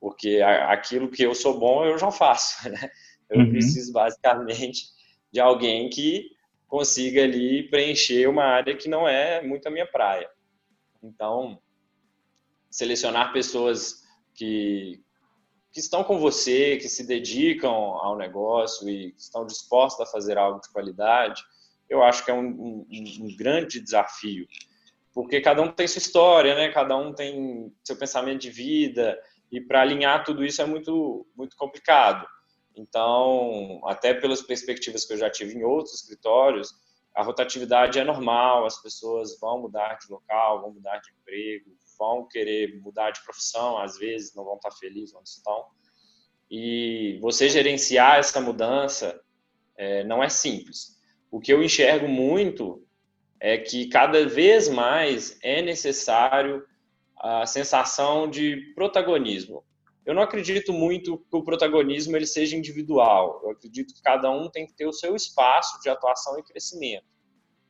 porque aquilo que eu sou bom eu já faço. Né? Eu uhum. preciso basicamente de alguém que consiga ali preencher uma área que não é muito a minha praia. Então, selecionar pessoas que, que estão com você, que se dedicam ao negócio e estão dispostas a fazer algo de qualidade, eu acho que é um, um, um grande desafio, porque cada um tem sua história, né? Cada um tem seu pensamento de vida e para alinhar tudo isso é muito muito complicado. Então, até pelas perspectivas que eu já tive em outros escritórios, a rotatividade é normal, as pessoas vão mudar de local, vão mudar de emprego, vão querer mudar de profissão, às vezes não vão estar felizes onde estão. E você gerenciar essa mudança é, não é simples. O que eu enxergo muito é que cada vez mais é necessário a sensação de protagonismo. Eu não acredito muito que o protagonismo ele seja individual. Eu acredito que cada um tem que ter o seu espaço de atuação e crescimento.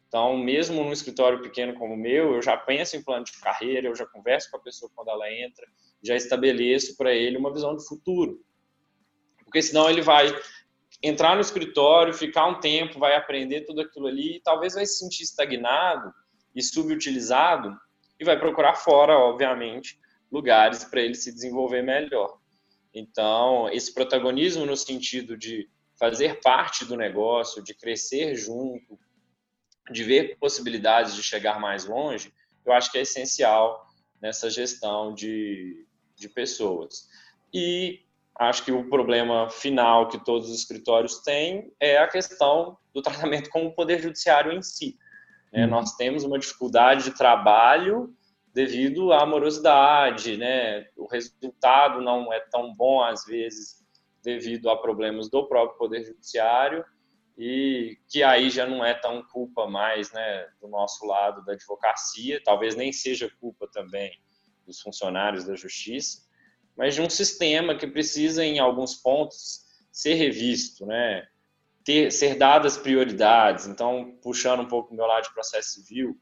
Então, mesmo num escritório pequeno como o meu, eu já penso em plano de carreira, eu já converso com a pessoa quando ela entra, já estabeleço para ele uma visão de futuro. Porque senão ele vai entrar no escritório, ficar um tempo, vai aprender tudo aquilo ali, e talvez vai se sentir estagnado e subutilizado e vai procurar fora, obviamente, lugares para ele se desenvolver melhor. Então, esse protagonismo no sentido de fazer parte do negócio, de crescer junto, de ver possibilidades de chegar mais longe, eu acho que é essencial nessa gestão de, de pessoas. E acho que o problema final que todos os escritórios têm é a questão do tratamento com o poder judiciário em si. Né? Uhum. Nós temos uma dificuldade de trabalho devido à morosidade, né? O resultado não é tão bom às vezes devido a problemas do próprio poder judiciário e que aí já não é tão culpa mais, né, do nosso lado da advocacia, talvez nem seja culpa também dos funcionários da justiça, mas de um sistema que precisa, em alguns pontos, ser revisto, né? Ter, ser dadas prioridades. Então, puxando um pouco do meu lado de processo civil,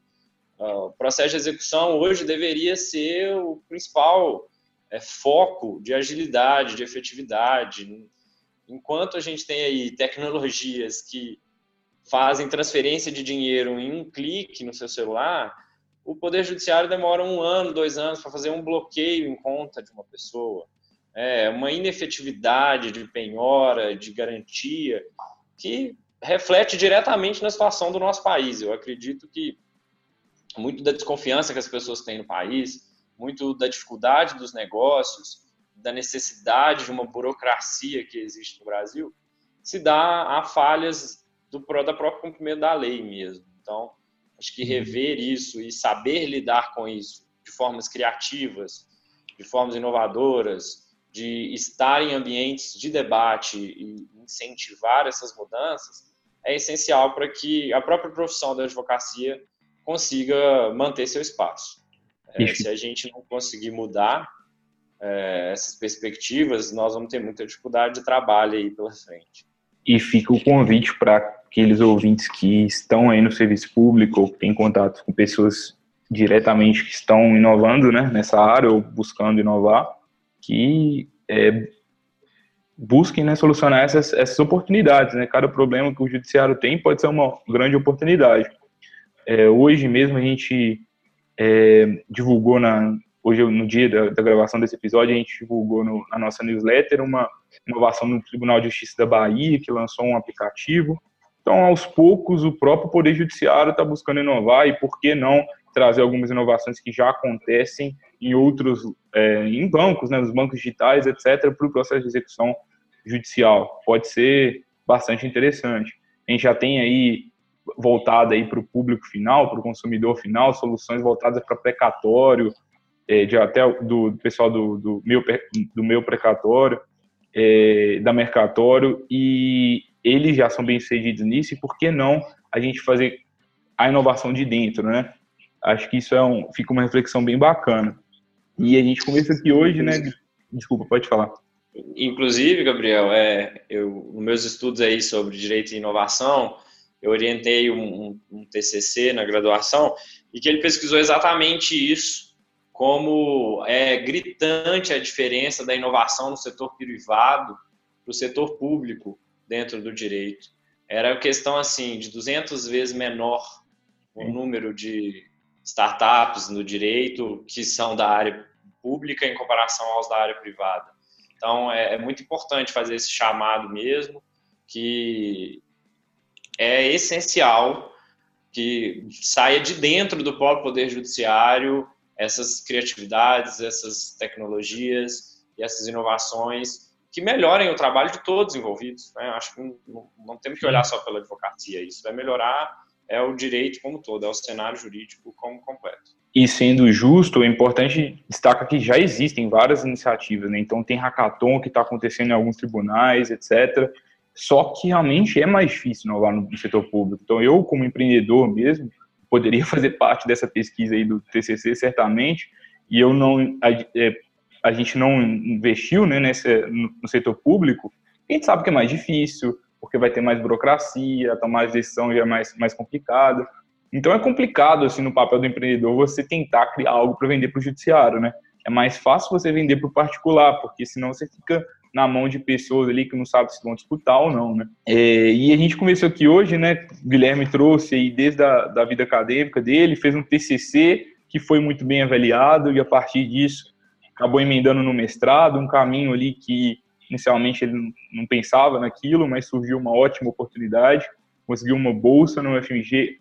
o processo de execução hoje deveria ser o principal é, foco de agilidade, de efetividade. Enquanto a gente tem aí tecnologias que fazem transferência de dinheiro em um clique no seu celular, o Poder Judiciário demora um ano, dois anos para fazer um bloqueio em conta de uma pessoa. É uma inefetividade de penhora, de garantia, que reflete diretamente na situação do nosso país. Eu acredito que muito da desconfiança que as pessoas têm no país, muito da dificuldade dos negócios, da necessidade de uma burocracia que existe no Brasil, se dá a falhas do, da própria cumprimento da lei mesmo. Então, Acho que rever isso e saber lidar com isso de formas criativas, de formas inovadoras, de estar em ambientes de debate e incentivar essas mudanças é essencial para que a própria profissão da advocacia consiga manter seu espaço. É, se a gente não conseguir mudar é, essas perspectivas, nós vamos ter muita dificuldade de trabalho aí pela frente. E fica o convite para aqueles ouvintes que estão aí no serviço público ou que têm contato com pessoas diretamente que estão inovando né, nessa área ou buscando inovar, que é, busquem né, solucionar essas, essas oportunidades. Né? Cada problema que o judiciário tem pode ser uma grande oportunidade. É, hoje mesmo a gente é, divulgou na, hoje no dia da, da, gravação desse episódio a gente divulgou no, na nossa newsletter uma inovação no Tribunal de Justiça da Bahia que lançou um aplicativo então, aos poucos, o próprio Poder Judiciário está buscando inovar e, por que não, trazer algumas inovações que já acontecem em outros, é, em bancos, né, nos bancos digitais, etc., para o processo de execução judicial. Pode ser bastante interessante. A gente já tem aí voltada aí para o público final, para o consumidor final, soluções voltadas para precatório, é, de até do pessoal do, do, meu, do meu precatório, é, da Mercatório, e eles já são bem sucedidos nisso, e por que não a gente fazer a inovação de dentro, né? Acho que isso é um, fica uma reflexão bem bacana. E a gente começa aqui hoje, né? Desculpa, pode falar. Inclusive, Gabriel, é, eu, meus estudos aí sobre direito e inovação, eu orientei um, um, TCC na graduação e que ele pesquisou exatamente isso, como é gritante a diferença da inovação no setor privado para o setor público dentro do direito. Era questão assim de 200 vezes menor o número de startups no direito que são da área pública em comparação aos da área privada. Então é, é muito importante fazer esse chamado mesmo, que é essencial que saia de dentro do próprio poder judiciário essas criatividades, essas tecnologias e essas inovações que melhorem o trabalho de todos envolvidos. Né? Acho que não, não, temos que olhar só pela advocacia. Isso vai melhorar é o direito como todo, é o cenário jurídico como completo. E sendo justo, é importante destacar que já existem várias iniciativas, né? Então tem hackathon que está acontecendo em alguns tribunais, etc. Só que realmente é mais difícil inovar no setor público. Então eu, como empreendedor mesmo, poderia fazer parte dessa pesquisa aí do TCC certamente, e eu não a, é, a gente não investiu né, nesse, no setor público, a gente sabe que é mais difícil, porque vai ter mais burocracia, tomar decisão já é mais, mais complicada. Então é complicado, assim, no papel do empreendedor, você tentar criar algo para vender para o judiciário, né? É mais fácil você vender para o particular, porque senão você fica na mão de pessoas ali que não sabem se vão disputar ou não, né? É, e a gente começou aqui hoje, né? Guilherme trouxe aí desde a da vida acadêmica dele, fez um TCC que foi muito bem avaliado e a partir disso acabou emendando no mestrado, um caminho ali que inicialmente ele não pensava naquilo, mas surgiu uma ótima oportunidade, conseguiu uma bolsa no FMG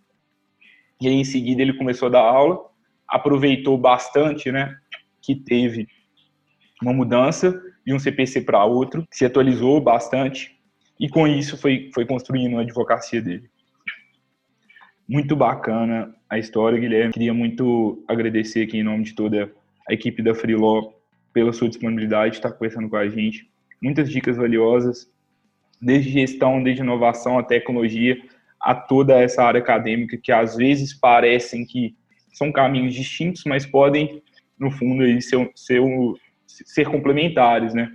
e aí, em seguida ele começou a dar aula, aproveitou bastante, né, que teve uma mudança de um CPC para outro, se atualizou bastante e com isso foi, foi construindo a advocacia dele. Muito bacana a história, Guilherme. Queria muito agradecer aqui em nome de toda a equipe da Freeló pela sua disponibilidade de estar conversando com a gente. Muitas dicas valiosas, desde gestão, desde inovação, a tecnologia, a toda essa área acadêmica que às vezes parecem que são caminhos distintos, mas podem, no fundo, aí, ser, ser, ser complementares, né?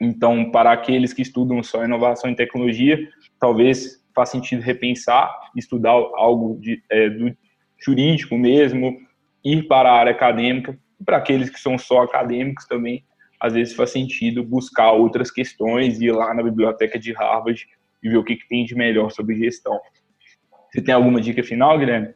Então, para aqueles que estudam só inovação e tecnologia, talvez faça sentido repensar, estudar algo de, é, do jurídico mesmo, ir para a área acadêmica. E para aqueles que são só acadêmicos também, às vezes faz sentido buscar outras questões, ir lá na biblioteca de Harvard e ver o que, que tem de melhor sobre gestão. Você tem alguma dica final, Guilherme?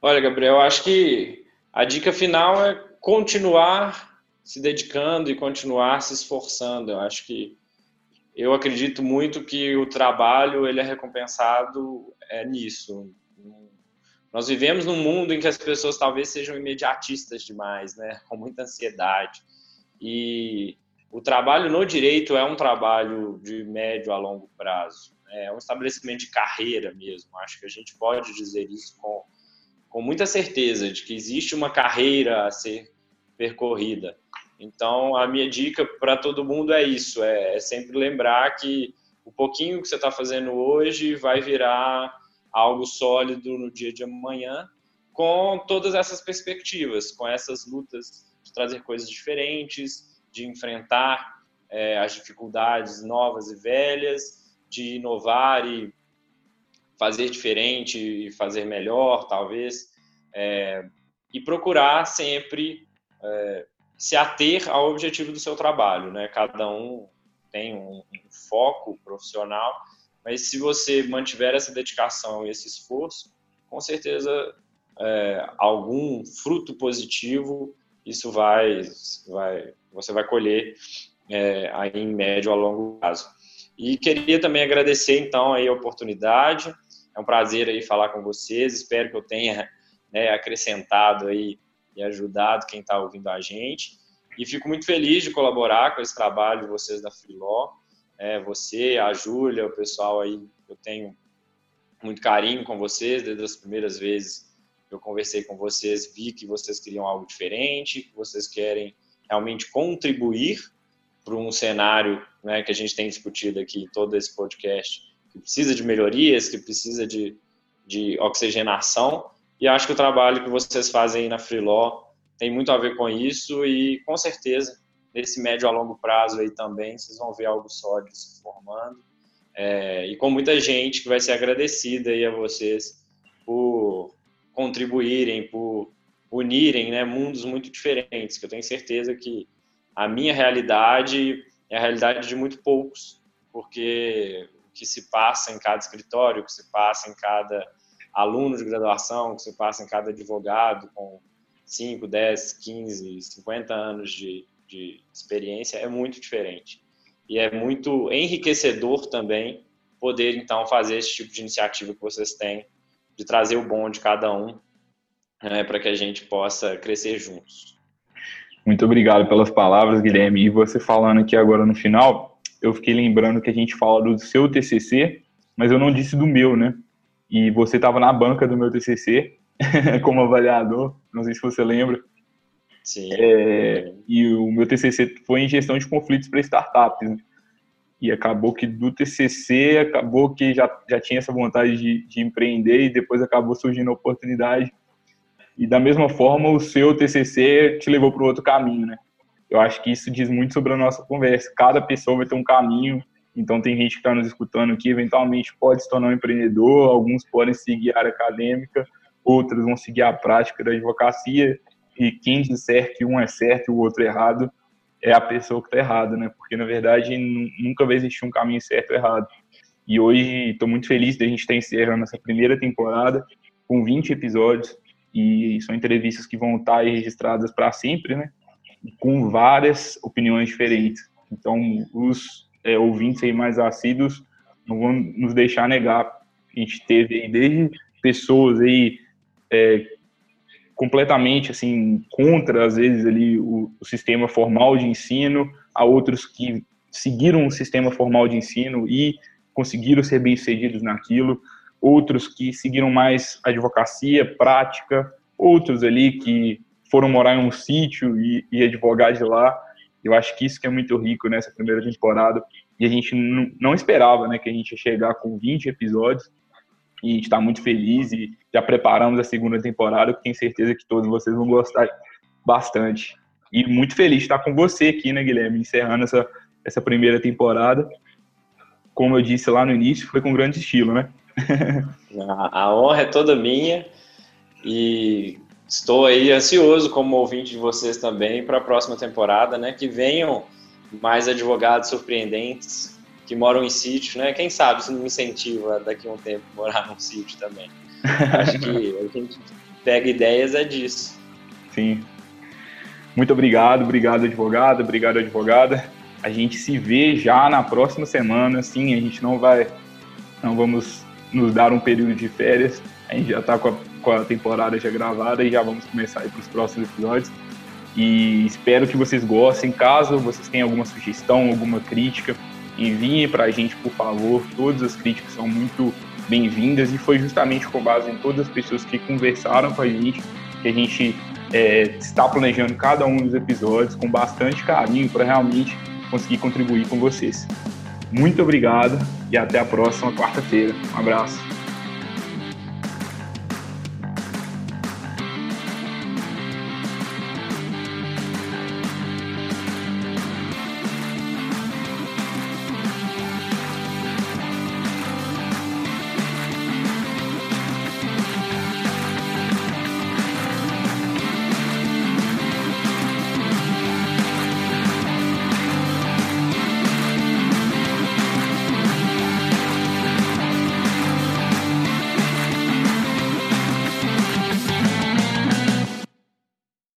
Olha, Gabriel, acho que a dica final é continuar se dedicando e continuar se esforçando. Eu acho que eu acredito muito que o trabalho ele é recompensado é, nisso. Nós vivemos num mundo em que as pessoas talvez sejam imediatistas demais, né? Com muita ansiedade. E o trabalho no direito é um trabalho de médio a longo prazo. É um estabelecimento de carreira mesmo. Acho que a gente pode dizer isso com, com muita certeza, de que existe uma carreira a ser percorrida. Então, a minha dica para todo mundo é isso: é, é sempre lembrar que o pouquinho que você está fazendo hoje vai virar algo sólido no dia de amanhã, com todas essas perspectivas, com essas lutas de trazer coisas diferentes, de enfrentar é, as dificuldades novas e velhas, de inovar e fazer diferente e fazer melhor, talvez, é, e procurar sempre é, se ater ao objetivo do seu trabalho, né? Cada um tem um, um foco profissional, mas se você mantiver essa dedicação e esse esforço, com certeza é, algum fruto positivo isso vai, vai você vai colher é, aí em médio a longo prazo. E queria também agradecer então aí a oportunidade. É um prazer aí falar com vocês. Espero que eu tenha né, acrescentado aí e ajudado quem está ouvindo a gente. E fico muito feliz de colaborar com esse trabalho de vocês da Freeló. É, você, a Júlia, o pessoal aí, eu tenho muito carinho com vocês desde as primeiras vezes eu conversei com vocês, vi que vocês queriam algo diferente, que vocês querem realmente contribuir para um cenário né, que a gente tem discutido aqui em todo esse podcast, que precisa de melhorias, que precisa de, de oxigenação. E acho que o trabalho que vocês fazem aí na Freeló tem muito a ver com isso e, com certeza, nesse médio a longo prazo aí também, vocês vão ver algo sólido se formando. É, e com muita gente que vai ser agradecida aí a vocês por contribuírem, por unirem né, mundos muito diferentes, que eu tenho certeza que a minha realidade é a realidade de muito poucos, porque o que se passa em cada escritório, o que se passa em cada aluno de graduação, que se passa em cada advogado com 5, 10, 15, 50 anos de, de experiência é muito diferente. E é muito enriquecedor também poder, então, fazer esse tipo de iniciativa que vocês têm, de trazer o bom de cada um né, para que a gente possa crescer juntos. Muito obrigado pelas palavras, Guilherme. E você falando aqui agora no final, eu fiquei lembrando que a gente fala do seu TCC, mas eu não disse do meu, né? E você estava na banca do meu TCC, como avaliador, não sei se você lembra. Sim. É, e o meu TCC foi em gestão de conflitos para startups. Né? E acabou que do TCC, acabou que já, já tinha essa vontade de, de empreender e depois acabou surgindo a oportunidade. E da mesma forma, o seu TCC te levou para outro caminho, né? Eu acho que isso diz muito sobre a nossa conversa. Cada pessoa vai ter um caminho, então tem gente que está nos escutando aqui, eventualmente pode se tornar um empreendedor, alguns podem seguir a área acadêmica, outros vão seguir a prática da advocacia, e quem disser que um é certo e o outro é errado, é a pessoa que está errada, né? Porque, na verdade, nunca vai existir um caminho certo ou errado. E hoje estou muito feliz de a gente estar encerrando essa primeira temporada com 20 episódios e são entrevistas que vão estar registradas para sempre, né? Com várias opiniões diferentes. Então, os é, ouvintes aí mais assíduos não vão nos deixar negar. A gente teve aí desde pessoas aí é, completamente assim contra às vezes ali o, o, sistema formal de ensino, a outros que seguiram o sistema formal de ensino e conseguiram ser bem-sucedidos naquilo, outros que seguiram mais advocacia prática, outros ali que foram morar em um sítio e, e advogar de lá. Eu acho que isso que é muito rico nessa primeira temporada e a gente não esperava, né, que a gente ia chegar com 20 episódios e a gente está muito feliz e já preparamos a segunda temporada, que tenho certeza que todos vocês vão gostar bastante. E muito feliz de estar com você aqui, né, Guilherme, encerrando essa, essa primeira temporada. Como eu disse lá no início, foi com grande estilo, né? a honra é toda minha e estou aí ansioso como ouvinte de vocês também para a próxima temporada, né? Que venham mais advogados surpreendentes que moram em sítio, né? Quem sabe não me incentiva daqui a um tempo morar num sítio também. Acho que a gente pega ideias é disso. Sim. Muito obrigado, obrigado advogado, obrigado advogada. A gente se vê já na próxima semana, sim, a gente não vai, não vamos nos dar um período de férias, a gente já está com, com, a temporada já gravada e já vamos começar para os próximos episódios. E espero que vocês gostem. Caso vocês tenham alguma sugestão, alguma crítica, enviem para a gente, por favor. Todas as críticas são muito bem-vindas e foi justamente com base em todas as pessoas que conversaram com a gente que a gente é, está planejando cada um dos episódios com bastante carinho para realmente conseguir contribuir com vocês. Muito obrigado e até a próxima quarta-feira. Um abraço.